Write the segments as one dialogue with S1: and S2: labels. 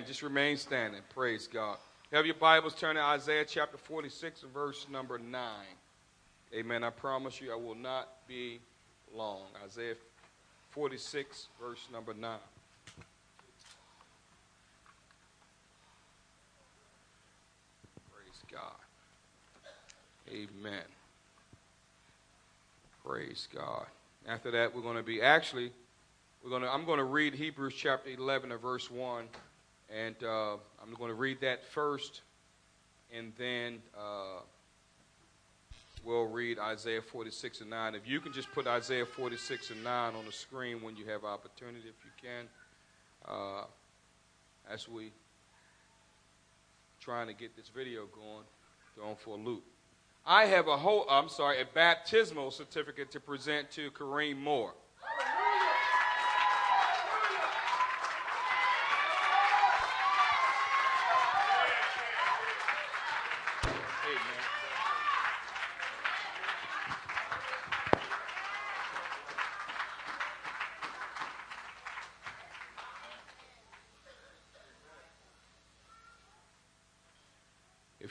S1: Just remain standing. Praise God. Have your Bibles turn to Isaiah chapter 46 and verse number 9. Amen. I promise you I will not be long. Isaiah 46, verse number 9. Praise God. Amen. Praise God. After that, we're going to be actually we're going to, I'm going to read Hebrews chapter 11 and verse 1, and uh, I'm going to read that first, and then uh, we'll read Isaiah 46 and 9. If you can just put Isaiah 46 and 9 on the screen when you have opportunity, if you can, uh, as we trying to get this video going, going for a loop. I have a whole, I'm sorry, a baptismal certificate to present to Kareem Moore.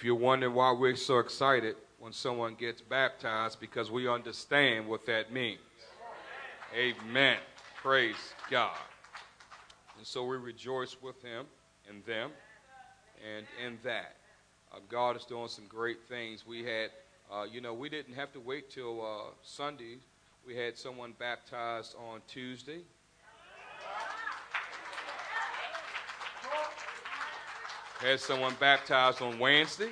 S1: If you're wondering why we're so excited when someone gets baptized, because we understand what that means. Amen. Praise God. And so we rejoice with him and them and in that. Uh, God is doing some great things. We had, uh, you know, we didn't have to wait till uh, Sunday. We had someone baptized on Tuesday. Had someone baptized on Wednesday.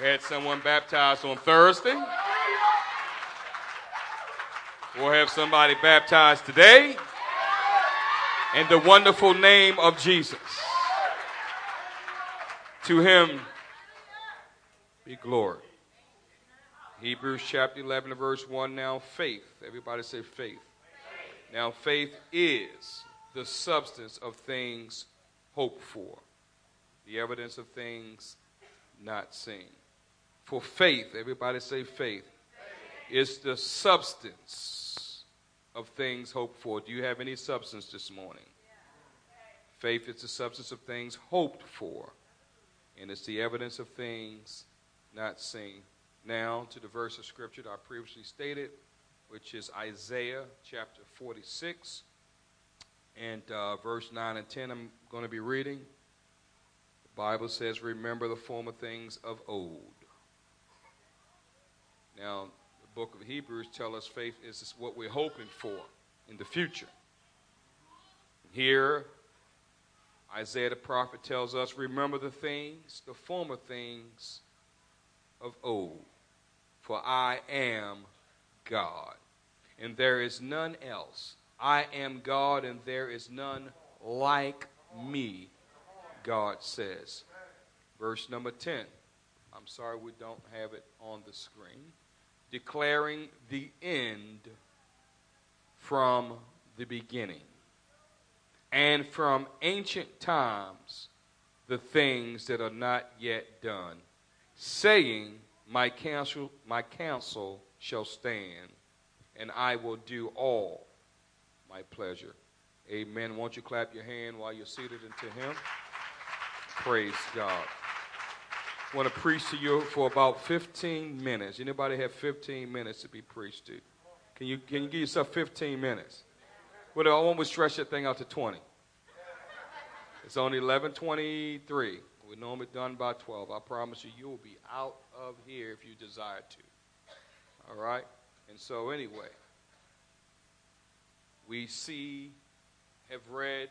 S1: Had someone baptized on Thursday. We'll have somebody baptized today in the wonderful name of Jesus. To him be glory. Hebrews chapter 11, verse 1. Now, faith. Everybody say faith. Now, faith is the substance of things hoped for, the evidence of things not seen. For faith, everybody say faith, is the substance of things hoped for. Do you have any substance this morning? Faith is the substance of things hoped for, and it's the evidence of things not seen. Now to the verse of scripture that I previously stated, which is Isaiah chapter 46 and uh, verse 9 and 10. I'm going to be reading. The Bible says, Remember the former things of old. Now, the book of Hebrews tells us faith is what we're hoping for in the future. Here, Isaiah the prophet tells us, Remember the things, the former things of old, for I am God, and there is none else. I am God and there is none like me, God says. Verse number 10. I'm sorry we don't have it on the screen. Declaring the end from the beginning. And from ancient times, the things that are not yet done. Saying, My counsel, my counsel shall stand, and I will do all my pleasure. Amen. Won't you clap your hand while you're seated into Him? Praise God. I want to preach to you for about 15 minutes. Anybody have 15 minutes to be preached to? Can you, can you give yourself 15 minutes? Well, I want to stretch that thing out to 20. It's only 11:23. We're normally done by 12. I promise you, you will be out of here if you desire to. All right. And so, anyway, we see, have read,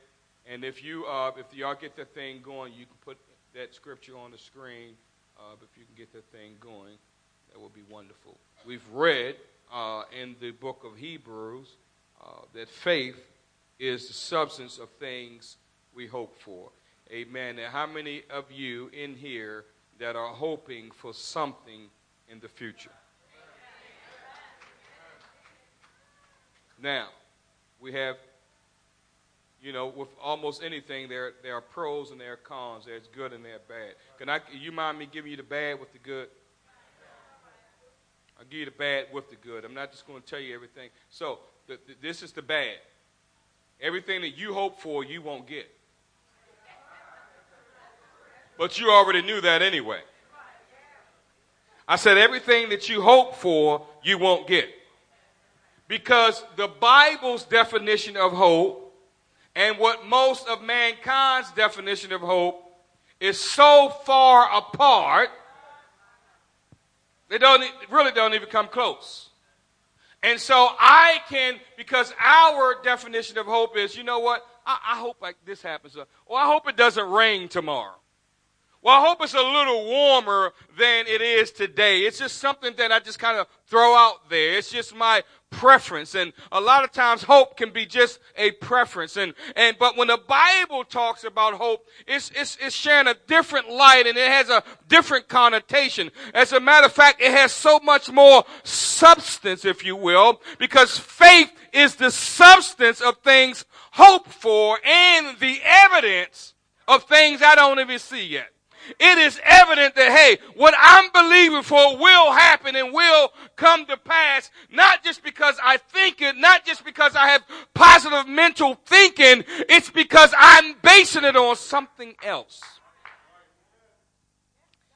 S1: and if you uh, if y'all get the thing going, you can put that scripture on the screen. Uh, if you can get the thing going, that would be wonderful. We've read uh, in the book of Hebrews uh, that faith is the substance of things we hope for. Amen. And how many of you in here that are hoping for something in the future? Now, we have, you know, with almost anything, there, there are pros and there are cons. There's good and there's bad. Can I, you mind me giving you the bad with the good? I'll give you the bad with the good. I'm not just going to tell you everything. So, the, the, this is the bad. Everything that you hope for, you won't get. But you already knew that anyway. I said, everything that you hope for, you won't get. Because the Bible's definition of hope and what most of mankind's definition of hope is so far apart, they don't really don't even come close. And so I can, because our definition of hope is, you know what? I, I hope like this happens. Or I hope it doesn't rain tomorrow. Well, I hope it's a little warmer than it is today. It's just something that I just kind of throw out there. It's just my preference. And a lot of times hope can be just a preference. And, and, but when the Bible talks about hope, it's, it's, it's sharing a different light and it has a different connotation. As a matter of fact, it has so much more substance, if you will, because faith is the substance of things hoped for and the evidence of things I don't even see yet it is evident that, hey, what I'm believing for will happen and will come to pass, not just because I think it, not just because I have positive mental thinking, it's because I'm basing it on something else.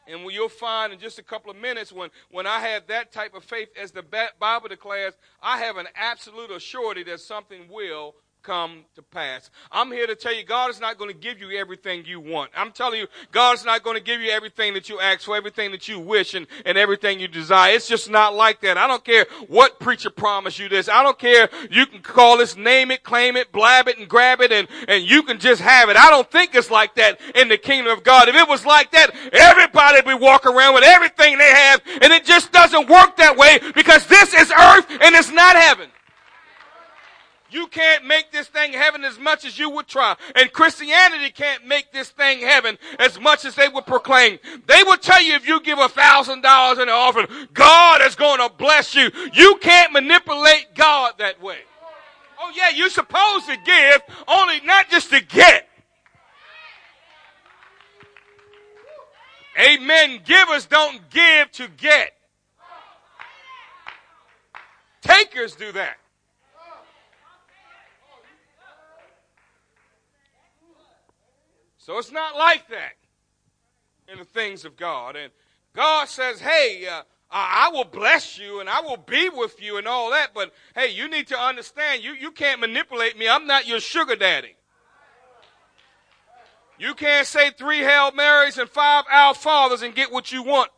S1: And you'll find in just a couple of minutes when, when I have that type of faith, as the Bible declares, I have an absolute assurity that something will come to pass. I'm here to tell you, God is not going to give you everything you want. I'm telling you, God is not going to give you everything that you ask for, everything that you wish, and, and everything you desire. It's just not like that. I don't care what preacher promised you this. I don't care. You can call this, name it, claim it, blab it, and grab it, and, and you can just have it. I don't think it's like that in the kingdom of God. If it was like that, everybody would be walking around with everything they have, and it just doesn't work that way because this is earth and it's not heaven. You can't make this thing heaven as much as you would try. And Christianity can't make this thing heaven as much as they would proclaim. They would tell you if you give a thousand dollars in the offering, God is going to bless you. You can't manipulate God that way. Oh yeah, you're supposed to give, only not just to get. Amen. Givers don't give to get. Takers do that. So it's not like that in the things of God. And God says, hey, uh, I will bless you and I will be with you and all that, but hey, you need to understand you, you can't manipulate me. I'm not your sugar daddy. You can't say three Hail Marys and five Our Fathers and get what you want.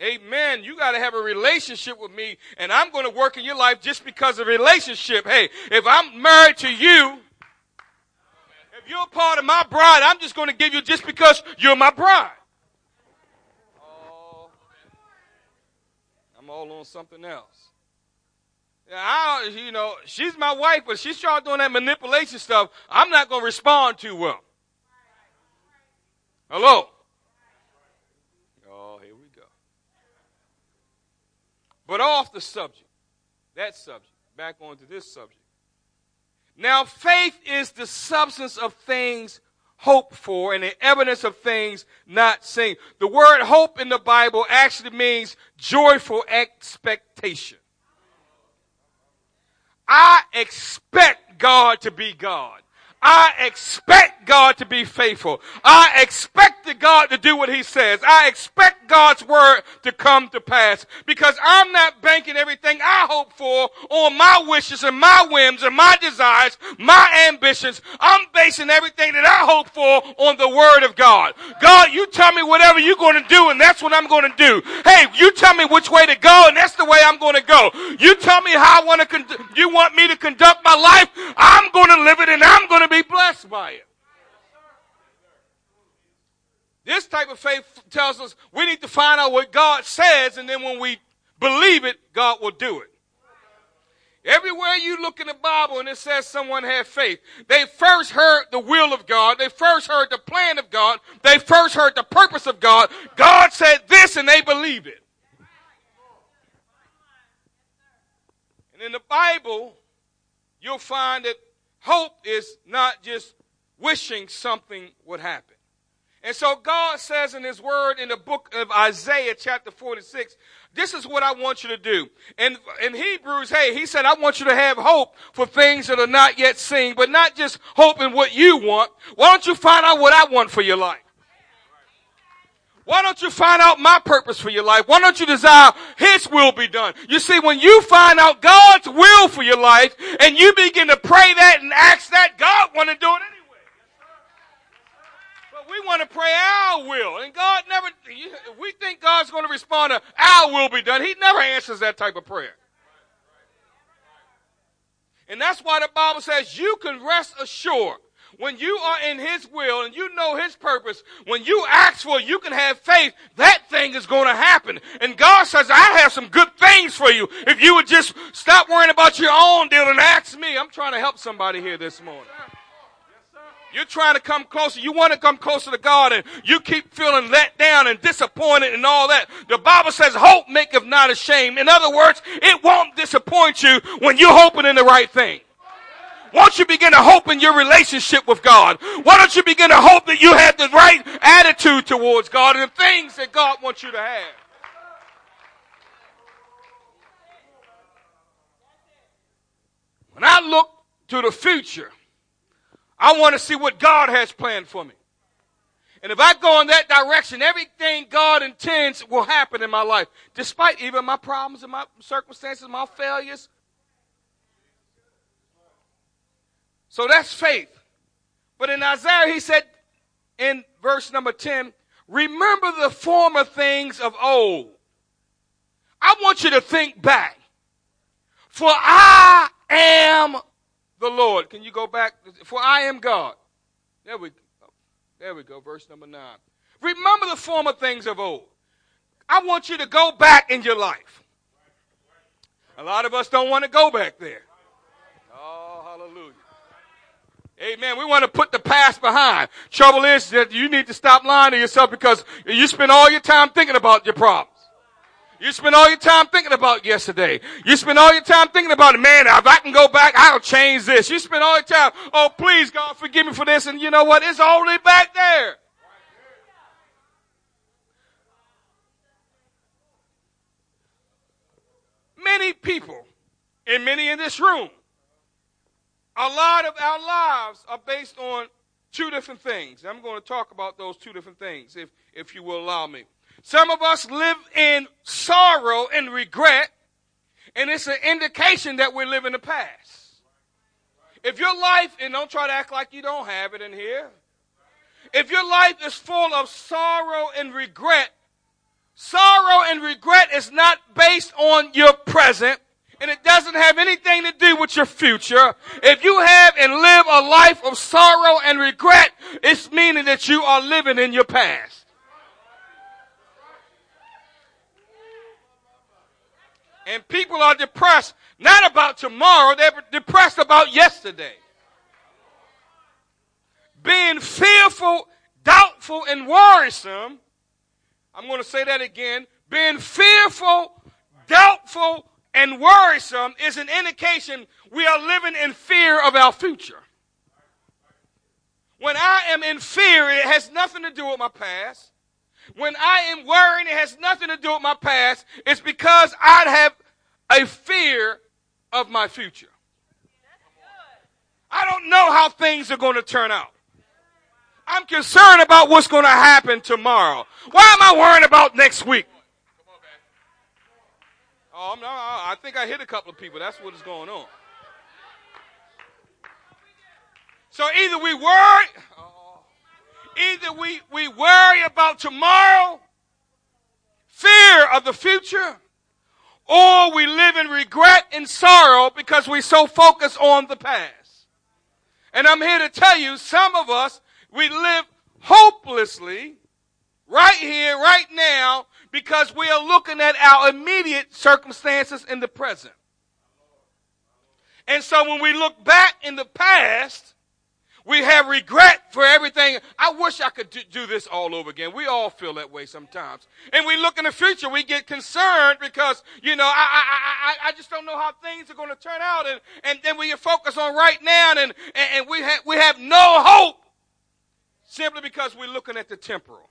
S1: Amen. You got to have a relationship with me, and I'm going to work in your life just because of relationship. Hey, if I'm married to you, you're part of my bride. I'm just going to give you just because you're my bride. Oh, I'm all on something else. I, you know, she's my wife, but she started doing that manipulation stuff. I'm not going to respond too well. Hello. Oh, here we go. But off the subject, that subject, back onto this subject. Now, faith is the substance of things hoped for and the evidence of things not seen. The word hope in the Bible actually means joyful expectation. I expect God to be God. I expect God to be faithful. I expect the God to do what he says. I expect God's word to come to pass because I'm not banking everything I hope for on my wishes and my whims and my desires, my ambitions. I'm basing everything that I hope for on the word of God. God, you tell me whatever you're going to do and that's what I'm going to do. Hey, you tell me which way to go and that's the way I'm going to go. You tell me how I want to, con- you want me to conduct my life. I'm going to live it and I'm going to be blessed by it. This type of faith tells us we need to find out what God says, and then when we believe it, God will do it. Everywhere you look in the Bible and it says someone had faith, they first heard the will of God. They first heard the plan of God. They first heard the purpose of God. God said this and they believed it. And in the Bible, you'll find that Hope is not just wishing something would happen. And so God says in His Word in the book of Isaiah, chapter 46, this is what I want you to do. And in Hebrews, hey, He said, I want you to have hope for things that are not yet seen, but not just hope in what you want. Why don't you find out what I want for your life? Why don't you find out my purpose for your life? Why don't you desire His will be done? You see, when you find out God's will for your life and you begin to pray that and ask that, God want to do it anyway. We want to pray our will. And God never, we think God's going to respond to our will be done. He never answers that type of prayer. And that's why the Bible says you can rest assured when you are in His will and you know His purpose, when you ask for it, you can have faith, that thing is going to happen. And God says, I have some good things for you. If you would just stop worrying about your own deal and ask me. I'm trying to help somebody here this morning. You're trying to come closer. You want to come closer to God and you keep feeling let down and disappointed and all that. The Bible says hope maketh not ashamed. In other words, it won't disappoint you when you're hoping in the right thing. Won't you begin to hope in your relationship with God? Why don't you begin to hope that you have the right attitude towards God and the things that God wants you to have? When I look to the future, I want to see what God has planned for me. And if I go in that direction, everything God intends will happen in my life, despite even my problems and my circumstances, my failures, So that's faith. But in Isaiah, he said in verse number 10, remember the former things of old. I want you to think back. For I am the Lord. Can you go back? For I am God. There we go. There we go. Verse number nine. Remember the former things of old. I want you to go back in your life. A lot of us don't want to go back there. Oh, hallelujah. Amen. We want to put the past behind. Trouble is that you need to stop lying to yourself because you spend all your time thinking about your problems. You spend all your time thinking about yesterday. You spend all your time thinking about it. Man, if I can go back, I'll change this. You spend all your time, oh, please, God, forgive me for this. And you know what? It's already back there. Many people, and many in this room, a lot of our lives are based on two different things. I'm going to talk about those two different things, if, if you will allow me. Some of us live in sorrow and regret, and it's an indication that we're living the past. If your life, and don't try to act like you don't have it in here, if your life is full of sorrow and regret, sorrow and regret is not based on your present, and it doesn't have anything to do with your future. If you have and live a life of sorrow and regret, it's meaning that you are living in your past. And people are depressed, not about tomorrow, they're depressed about yesterday. Being fearful, doubtful, and worrisome. I'm going to say that again. Being fearful, doubtful, and worrisome is an indication we are living in fear of our future. When I am in fear, it has nothing to do with my past. When I am worrying, it has nothing to do with my past. It's because I have a fear of my future. I don't know how things are going to turn out. I'm concerned about what's going to happen tomorrow. Why am I worrying about next week? Oh, I'm not, I think I hit a couple of people. That's what is going on. So either we worry, either we, we worry about tomorrow, fear of the future, or we live in regret and sorrow because we so focus on the past. And I'm here to tell you, some of us, we live hopelessly right here, right now, because we are looking at our immediate circumstances in the present. And so when we look back in the past, we have regret for everything. I wish I could do this all over again. We all feel that way sometimes. And we look in the future, we get concerned because, you know, I, I, I, I just don't know how things are going to turn out. And, and then we focus on right now and, and, we, have, we have no hope Simply because we're looking at the temporal.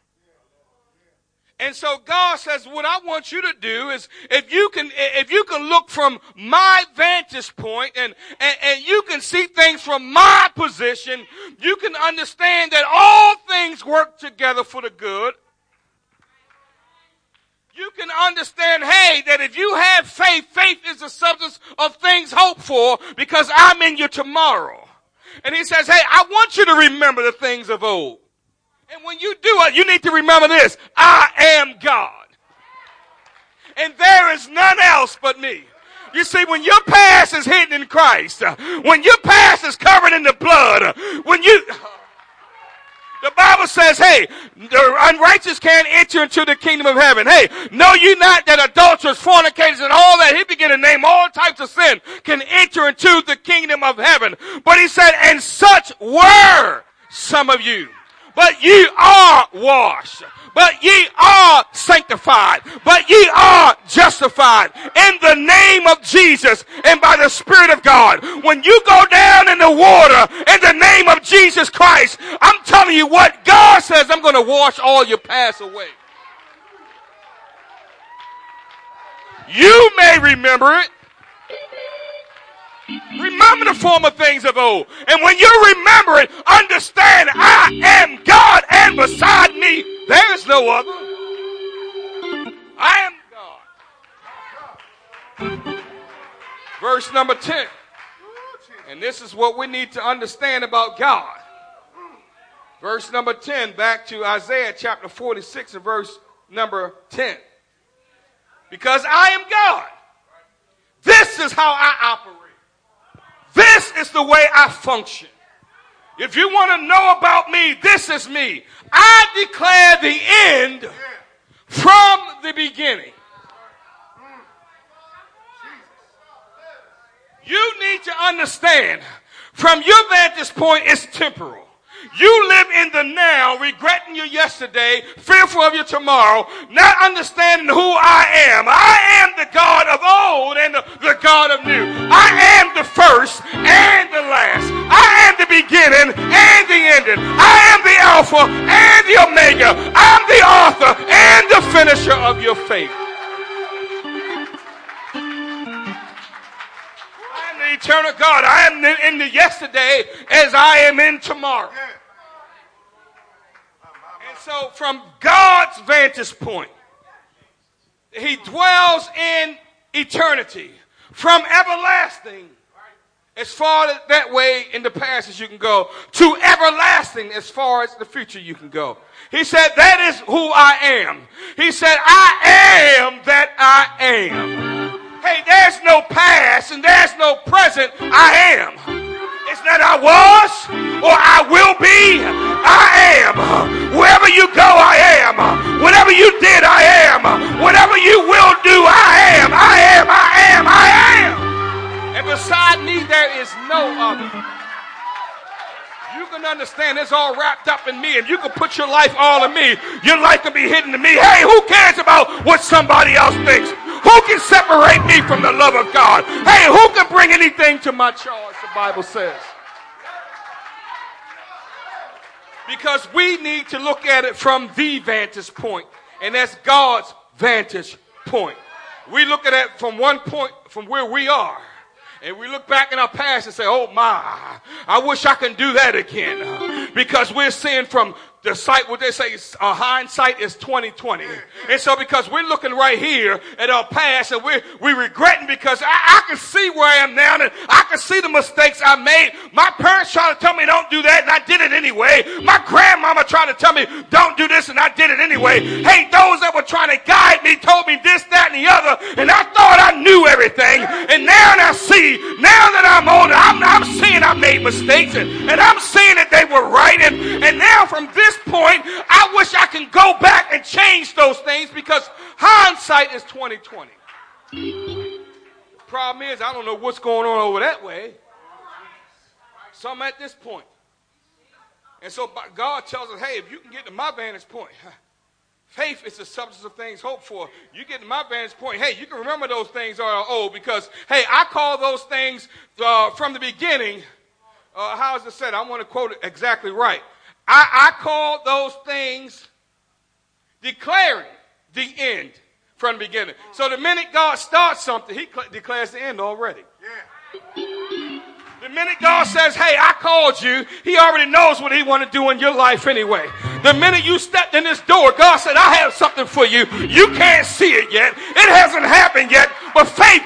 S1: And so God says, what I want you to do is if you can, if you can look from my vantage point and, and, and, you can see things from my position, you can understand that all things work together for the good. You can understand, hey, that if you have faith, faith is the substance of things hoped for because I'm in you tomorrow. And he says, hey, I want you to remember the things of old. And when you do it, you need to remember this. I am God. And there is none else but me. You see, when your past is hidden in Christ, when your past is covered in the blood, when you, the Bible says, hey, the unrighteous can't enter into the kingdom of heaven. Hey, know you not that adulterers, fornicators, and all that, he began to name all types of sin, can enter into the kingdom of heaven. But he said, and such were some of you. But ye are washed. But ye are sanctified. But ye are justified in the name of Jesus and by the Spirit of God. When you go down in the water in the name of Jesus Christ, I'm telling you what God says, I'm going to wash all your past away. You may remember it. Remember the former things of old. And when you remember it, understand I am God and beside me there is no other. I am God. Verse number 10. And this is what we need to understand about God. Verse number 10, back to Isaiah chapter 46 and verse number 10. Because I am God. This is how I operate. This is the way I function. If you want to know about me, this is me. I declare the end from the beginning. You need to understand from your vantage point, it's temporal. You live in the now, regretting your yesterday, fearful of your tomorrow, not understanding who I am. I am the God of old and the, the God of new. I am the first and the last. I am the beginning and the ending. I am the Alpha and the Omega. I'm the author and the finisher of your faith. Eternal God. I am in the yesterday as I am in tomorrow. And so, from God's vantage point, He dwells in eternity. From everlasting, as far as that way in the past as you can go, to everlasting as far as the future you can go. He said, That is who I am. He said, I am that I am. Hey, there's no past and there's no present. I am. It's not I was or I will be. I am. Wherever you go, I am. Whatever you did, I am. Whatever you will do, I am. I am. I am. I am. And beside me, there is no other. You can understand it's all wrapped up in me, and you can put your life all in me. Your life can be hidden to me. Hey, who cares about what somebody else thinks? Who can separate me from the love of God? Hey, who can bring anything to my charge? The Bible says. Because we need to look at it from the vantage point, and that's God's vantage point. We look at it from one point, from where we are. And we look back in our past and say, oh my, I wish I can do that again. Because we're seeing from the sight, what they say, uh, hindsight is 2020. And so because we're looking right here at our past and we're, we're regretting because I, I can see where I am now and I can see the mistakes I made. My parents tried to tell me don't do that and I did it anyway. My grandmama tried to tell me don't do this and I did it anyway. Hey, those that were trying to guide me told me this, that, and the other and I thought I knew everything. And now I see, now that I'm older, I'm, I'm seeing I made mistakes and, and I'm seeing that they were right. And, and now from this this point, I wish I can go back and change those things because hindsight is 2020. The problem is, I don't know what's going on over that way. So I'm at this point. And so God tells us, hey, if you can get to my vantage point, faith is the substance of things hoped for. You get to my vantage point, hey, you can remember those things are old because, hey, I call those things uh, from the beginning. Uh, how is it said? I want to quote it exactly right. I, I call those things declaring the end from the beginning. So the minute God starts something, He cl- declares the end already. Yeah. The minute God says, hey, I called you, He already knows what He want to do in your life anyway. The minute you stepped in this door, God said, I have something for you. You can't see it yet. It hasn't happened yet, but faith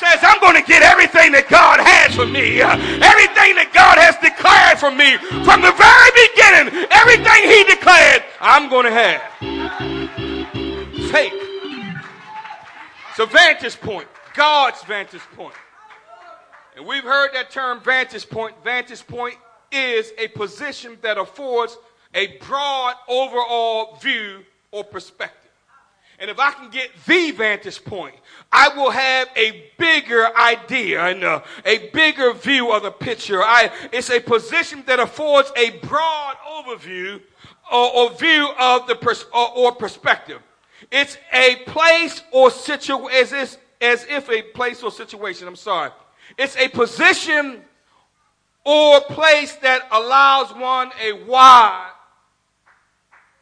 S1: says, I'm going to get everything that God has for me. everything that God has declared for me from the very beginning, everything He declared, I'm going to have. Faith. It's a vantage point, God's vantage point. And we've heard that term vantage point. Vantage point is a position that affords a broad overall view or perspective. And if I can get the vantage point, I will have a bigger idea and a, a bigger view of the picture. I, it's a position that affords a broad overview or, or view of the pers- or, or, perspective. It's a place or situation as, as if a place or situation. I'm sorry. It's a position or place that allows one a wide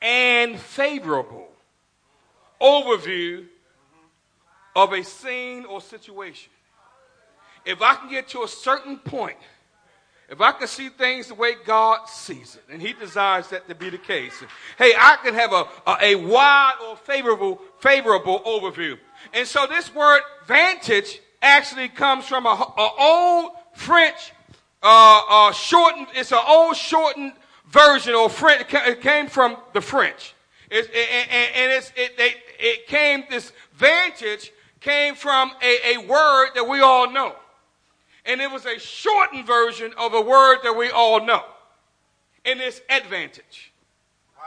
S1: and favorable overview of a scene or situation. If I can get to a certain point, if I can see things the way God sees it, and He desires that to be the case, hey, I can have a, a, a wide or favorable, favorable overview. And so this word vantage actually comes from a, a old French uh, uh, shortened. It's an old shortened version, or French. It came from the French. And it's, it, they, it came, this vantage came from a, a word that we all know. And it was a shortened version of a word that we all know. And it's advantage. Wow.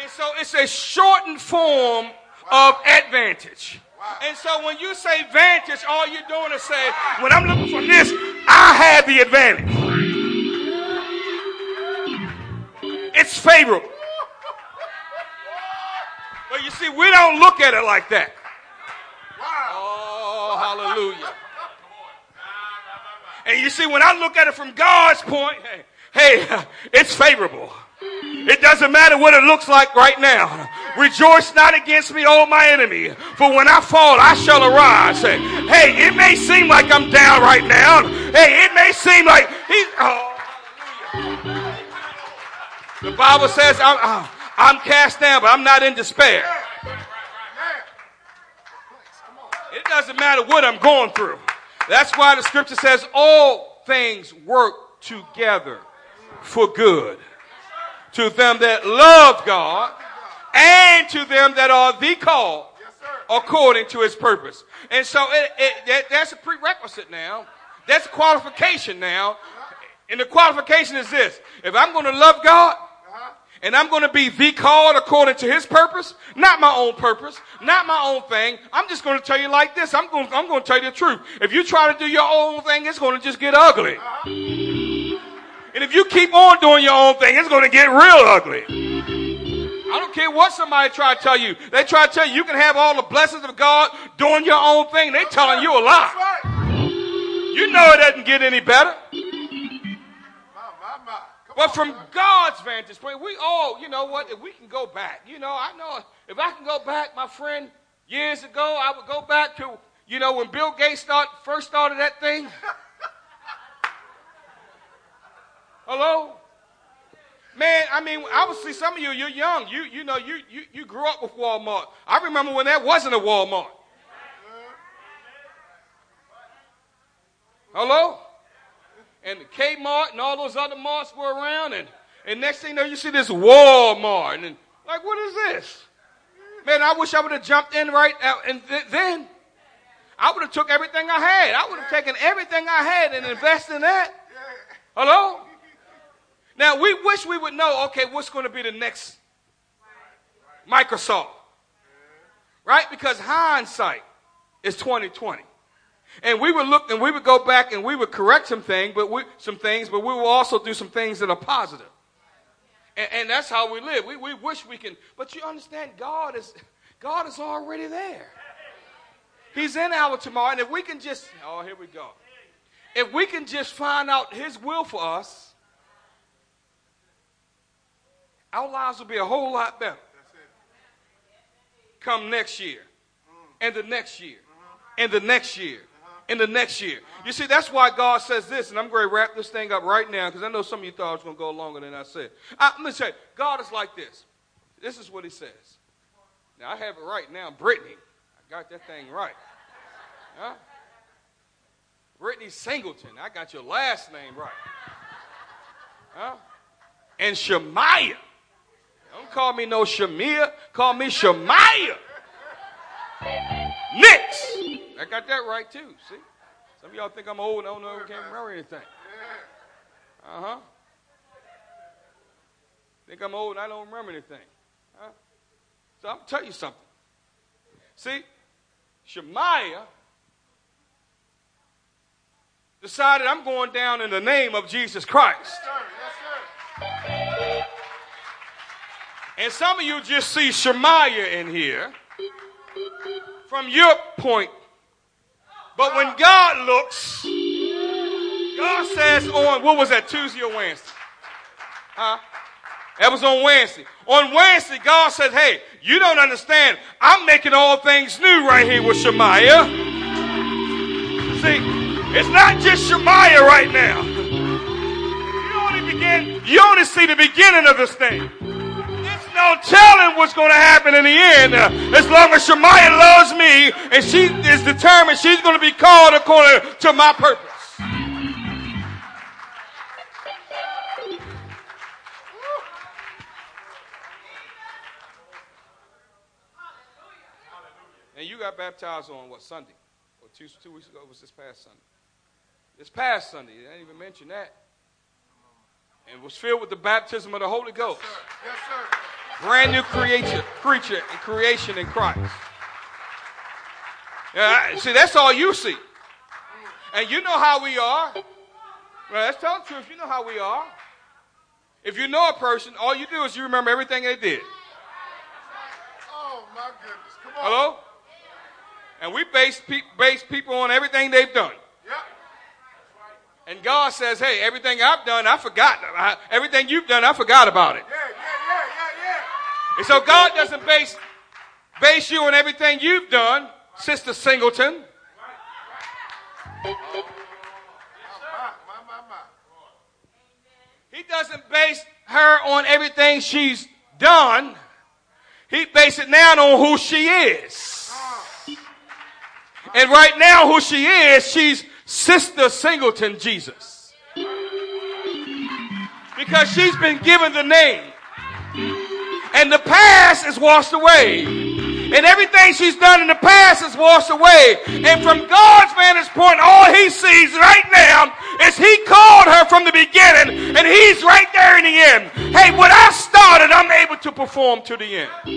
S1: And so it's a shortened form wow. of advantage. Wow. And so when you say vantage, all you're doing is say, when I'm looking for this, I have the advantage. It's favorable. See, we don't look at it like that. Wow. Oh, hallelujah. And you see, when I look at it from God's point, hey, hey it's favorable. It doesn't matter what it looks like right now. Rejoice not against me, oh my enemy. For when I fall, I shall arise. Hey, hey, it may seem like I'm down right now. Hey, it may seem like he's. Oh, the Bible says I'm, I'm cast down, but I'm not in despair. It doesn't matter what I'm going through. That's why the scripture says all things work together for good to them that love God and to them that are the called according to his purpose. And so it, it, that, that's a prerequisite now. That's a qualification now. And the qualification is this. If I'm going to love God, and I'm going to be the called according to his purpose, not my own purpose, not my own thing. I'm just going to tell you like this. I'm going, I'm going to tell you the truth. If you try to do your own thing, it's going to just get ugly. Uh-huh. And if you keep on doing your own thing, it's going to get real ugly. I don't care what somebody try to tell you. They try to tell you you can have all the blessings of God doing your own thing. They telling you a lie. You know it doesn't get any better. But from God's vantage point, we all, you know what, if we can go back, you know, I know if I can go back, my friend, years ago, I would go back to, you know, when Bill Gates start, first started that thing. Hello? Man, I mean, obviously some of you, you're young. You, you know, you, you, you grew up with Walmart. I remember when that wasn't a Walmart. Hello? And the Kmart and all those other marts were around, and, and next thing you know, you see this Walmart, and like, what is this? Man, I wish I would have jumped in right out, and th- then I would have took everything I had. I would have taken everything I had and invested in that. Hello? Now we wish we would know, okay, what's going to be the next Microsoft? Right? Because hindsight is 2020. And we would look and we would go back and we would correct some things, but we, some things, but we will also do some things that are positive. And, and that's how we live. We, we wish we can, but you understand God is, God is already there. He's in our tomorrow. And if we can just, oh, here we go. if we can just find out His will for us, our lives will be a whole lot better. Come next year, and the next year, and the next year, and the next year. You see, that's why God says this, and I'm going to wrap this thing up right now because I know some of you thought I was going to go longer than I said. I, let me say, God is like this. This is what He says. Now, I have it right now. Brittany, I got that thing right. Huh? Brittany Singleton, I got your last name right. Huh? And Shemaiah. Don't call me no Shamia, call me Shemaiah. Nix. I got that right too. See? Some of y'all think I'm old and I don't know I can't remember anything. Uh huh. Think I'm old and I don't remember anything. Huh? So I'm tell you something. See, Shemaiah decided I'm going down in the name of Jesus Christ. Yes, sir. Yes, sir. And some of you just see Shemaiah in here from your point. But when God looks, God says on, what was that, Tuesday or Wednesday? Huh? That was on Wednesday. On Wednesday, God said, hey, you don't understand. I'm making all things new right here with Shemaiah. See, it's not just Shemaiah right now. You only begin, you only see the beginning of this thing no telling what's going to happen in the end. Uh, as long as Shemaiah loves me and she is determined she's going to be called according to my purpose. And you got baptized on what Sunday? Or two, two weeks ago? It was this past Sunday. This past Sunday. I didn't even mention that. And was filled with the baptism of the Holy Ghost. Yes, sir. Yes, sir. Brand new creature, creature and creation in Christ. Yeah, see, that's all you see. And you know how we are. Well, let's tell the truth. You know how we are. If you know a person, all you do is you remember everything they did.
S2: Oh, my goodness. Come on.
S1: Hello? And we base, pe- base people on everything they've done. Yep. And God says, hey, everything I've done, I forgot. I, everything you've done, I forgot about it.
S2: Yeah.
S1: And so God doesn't base, base you on everything you've done, Sister Singleton. He doesn't base her on everything she's done. He bases it now on who she is. And right now, who she is, she's Sister Singleton Jesus. Because she's been given the name and the past is washed away. And everything she's done in the past is washed away. And from God's vantage point, all he sees right now is he called her from the beginning and he's right there in the end. Hey, what I started, I'm able to perform to the end. Come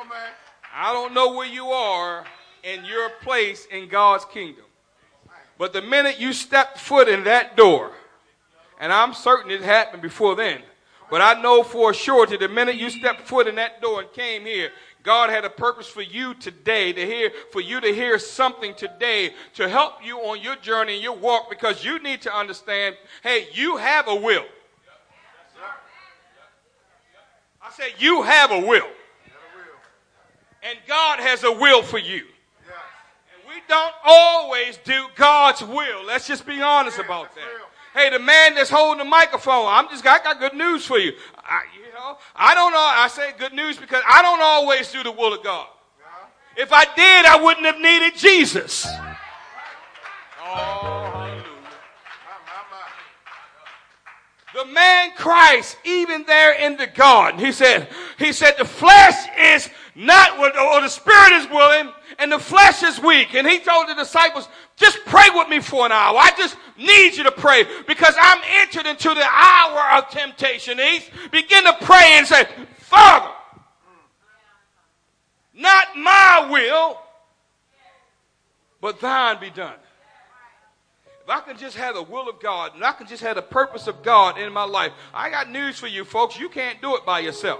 S1: on, man. I don't know where you are in your place in God's kingdom. But the minute you step foot in that door, and I'm certain it happened before then, but I know for sure that the minute you stepped foot in that door and came here, God had a purpose for you today to hear, for you to hear something today to help you on your journey and your walk because you need to understand, hey, you have a will. I said, you have a will. And God has a will for you. And we don't always do God's will. Let's just be honest about that. Hey, the man that's holding the microphone, I'm just, I got good news for you. I, you know, I don't know. I say good news because I don't always do the will of God. If I did, I wouldn't have needed Jesus. Oh, hallelujah. The man Christ, even there in the garden, he said, he said, the flesh is not, what, or the spirit is willing, and the flesh is weak. And he told the disciples, just pray with me for an hour. I just need you to pray because I'm entered into the hour of temptation. He begin to pray and say, Father, not my will, but thine be done. If I can just have the will of God and I can just have the purpose of God in my life, I got news for you folks. You can't do it by yourself.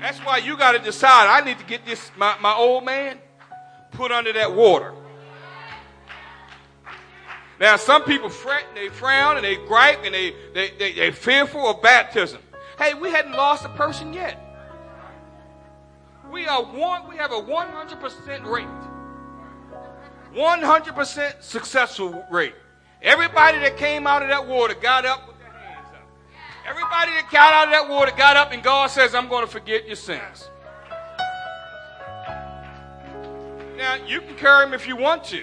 S1: That's why you got to decide. I need to get this, my, my old man, put under that water. Now, some people fret and they frown and they gripe and they, they, they, they're fearful of baptism. Hey, we hadn't lost a person yet. We are one, we have a 100% rate. 100% successful rate. Everybody that came out of that water got up with their hands up. Everybody that got out of that water got up and God says, I'm going to forget your sins. Now, you can carry them if you want to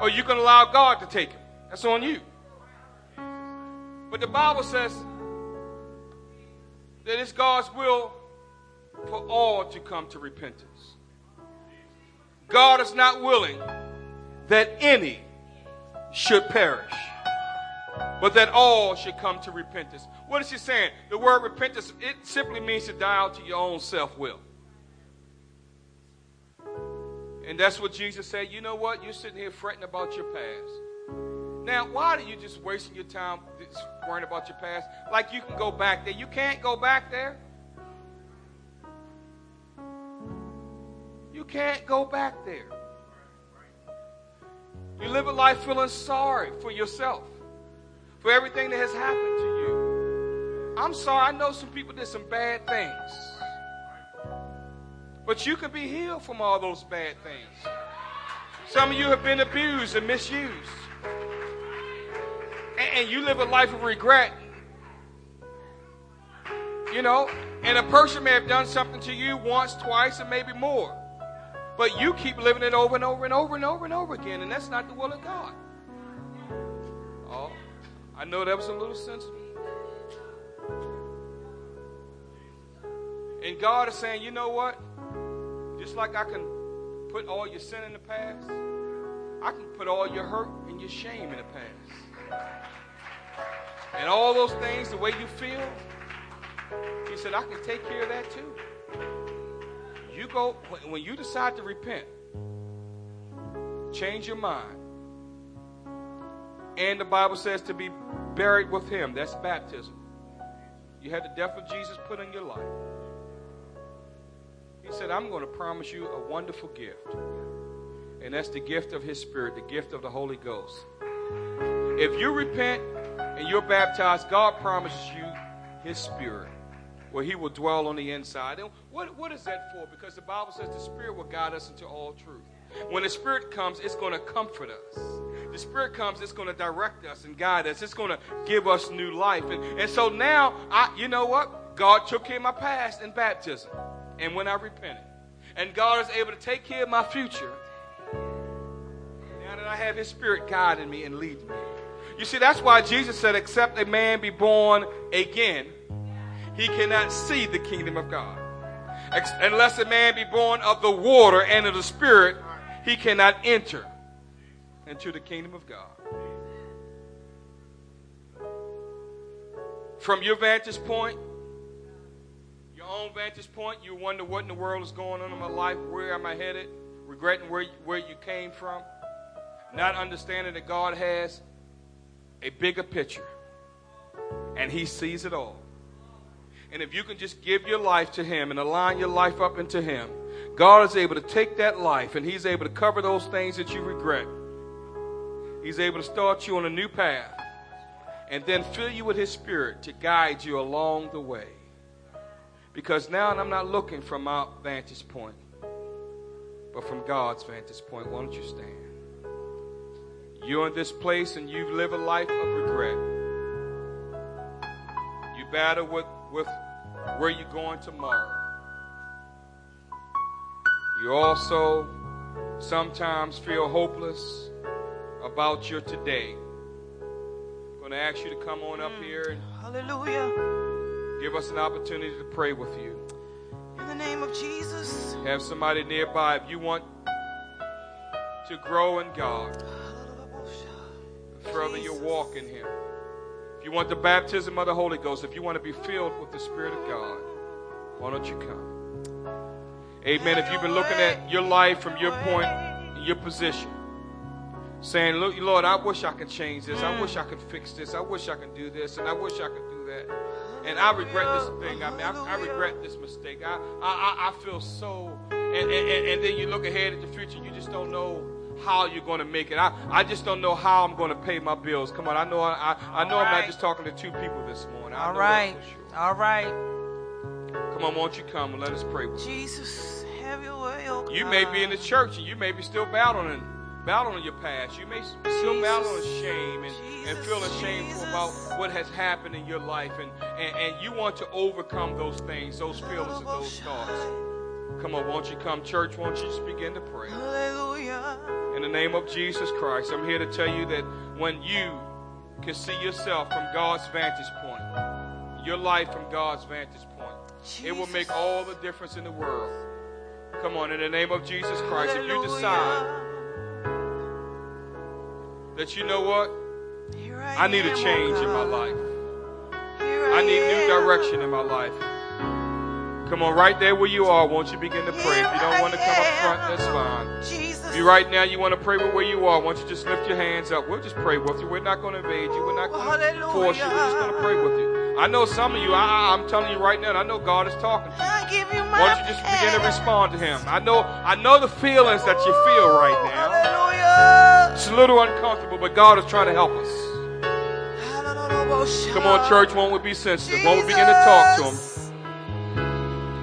S1: or you can allow God to take them. That's on you. But the Bible says that it's God's will for all to come to repentance. God is not willing that any should perish, but that all should come to repentance. What is he saying? The word repentance, it simply means to die out to your own self will. And that's what Jesus said. You know what? You're sitting here fretting about your past. Now, why are you just wasting your time worrying about your past? Like you can go back there. You can't go back there. You can't go back there. You live a life feeling sorry for yourself, for everything that has happened to you. I'm sorry, I know some people did some bad things. But you can be healed from all those bad things. Some of you have been abused and misused. And, you live a life of regret. You know, and a person may have done something to you once, twice, and maybe more. But you keep living it over and over and over and over and over again, and that's not the will of God. Oh, I know that was a little sensitive. And God is saying, you know what? Just like I can put all your sin in the past, I can put all your hurt and your shame in the past. And all those things, the way you feel, he said, I can take care of that too. You go, when you decide to repent, change your mind. And the Bible says to be buried with him. That's baptism. You had the death of Jesus put in your life. He said, I'm going to promise you a wonderful gift. And that's the gift of His Spirit, the gift of the Holy Ghost. If you repent and you're baptized, God promises you His Spirit, where He will dwell on the inside. And what, what is that for? Because the Bible says the Spirit will guide us into all truth. When the Spirit comes, it's going to comfort us. The Spirit comes, it's going to direct us and guide us. It's going to give us new life. And, and so now, I, you know what? God took care of my past in baptism and when I repented. And God is able to take care of my future now that I have His Spirit guiding me and leading me. You see, that's why Jesus said, except a man be born again, he cannot see the kingdom of God. Unless a man be born of the water and of the Spirit, he cannot enter into the kingdom of God. From your vantage point, your own vantage point, you wonder what in the world is going on in my life, where am I headed, regretting where, where you came from, not understanding that God has a bigger picture and He sees it all. And if you can just give your life to Him and align your life up into Him, God is able to take that life and He's able to cover those things that you regret. He's able to start you on a new path and then fill you with His Spirit to guide you along the way. Because now I'm not looking from my vantage point, but from God's vantage point. Why don't you stand? You're in this place and you live a life of regret. You battle with, with where you're going tomorrow. You also sometimes feel hopeless about your today. I'm going to ask you to come on up mm. here. And
S3: Hallelujah
S1: give us an opportunity to pray with you.
S3: In the name of Jesus.
S1: Have somebody nearby if you want to grow in God. Further your walk in Him. If you want the baptism of the Holy Ghost, if you want to be filled with the Spirit of God, why don't you come? Amen. If you've been looking at your life from your point, your position, saying, Look, Lord, I wish I could change this. I mm. wish I could fix this. I wish I could do this. And I wish I could do that. And I regret this thing. I mean, I, I regret this mistake. I, I, I feel so. And, and, and then you look ahead at the future, you just don't know how you're going to make it. I, I just don't know how I'm going to pay my bills. Come on, I know I, I, know I'm not just talking to two people this morning. I
S3: All right.
S1: sure.
S3: All right.
S1: Come on, won't you come and let us pray with you?
S3: Jesus, have your way, oh
S1: You may be in the church and you may be still battling, battling your past. You may s- still
S3: Jesus.
S1: battling shame and, and
S3: Jesus,
S1: feeling shameful about what has happened in your life. And, and, and you want to overcome those things, those feelings and those thoughts. Come on, won't you come, church? Won't you just begin to pray?
S3: Hallelujah.
S1: In the name of Jesus Christ, I'm here to tell you that when you can see yourself from God's vantage point, your life from God's vantage point, it will make all the difference in the world. Come on, in the name of Jesus Christ, if you decide that you know what,
S3: Here
S1: I need a
S3: am, oh
S1: change in my life.
S3: Here
S1: I need new direction in my life. Come on, right there where you are, won't you begin to pray? If you don't want to come up front, that's fine.
S3: Jesus.
S1: If you right now you want to pray with where you are, won't you just lift your hands up? We'll just pray with you. We're not going to invade you. We're not going to force you. We're just going to pray with you. I know some of you, I, I'm telling you right now, and I know God is talking to you.
S3: I give you my
S1: Why don't you just begin to respond to Him? I know, I know the feelings that you feel right now.
S3: Hallelujah.
S1: It's a little uncomfortable, but God is trying to help us. Come on, church, won't we be sensitive? Won't we begin to talk to Him?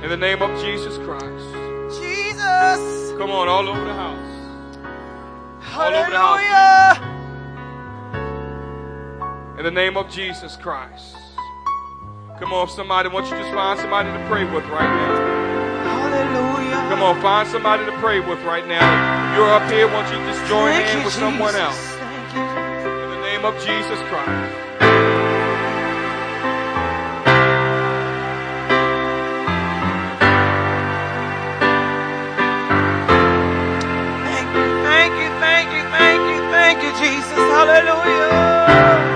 S1: In the name of Jesus Christ.
S3: Jesus.
S1: Come on, all over the house. All over the
S3: Hallelujah.
S1: In the name of Jesus Christ. Come on, somebody, won't you to just find somebody to pray with right now?
S3: Hallelujah.
S1: Come on, find somebody to pray with right now. If you're up here, won't you to just join
S3: Thank
S1: in
S3: you,
S1: with someone else? In the name of Jesus Christ. Aleluya.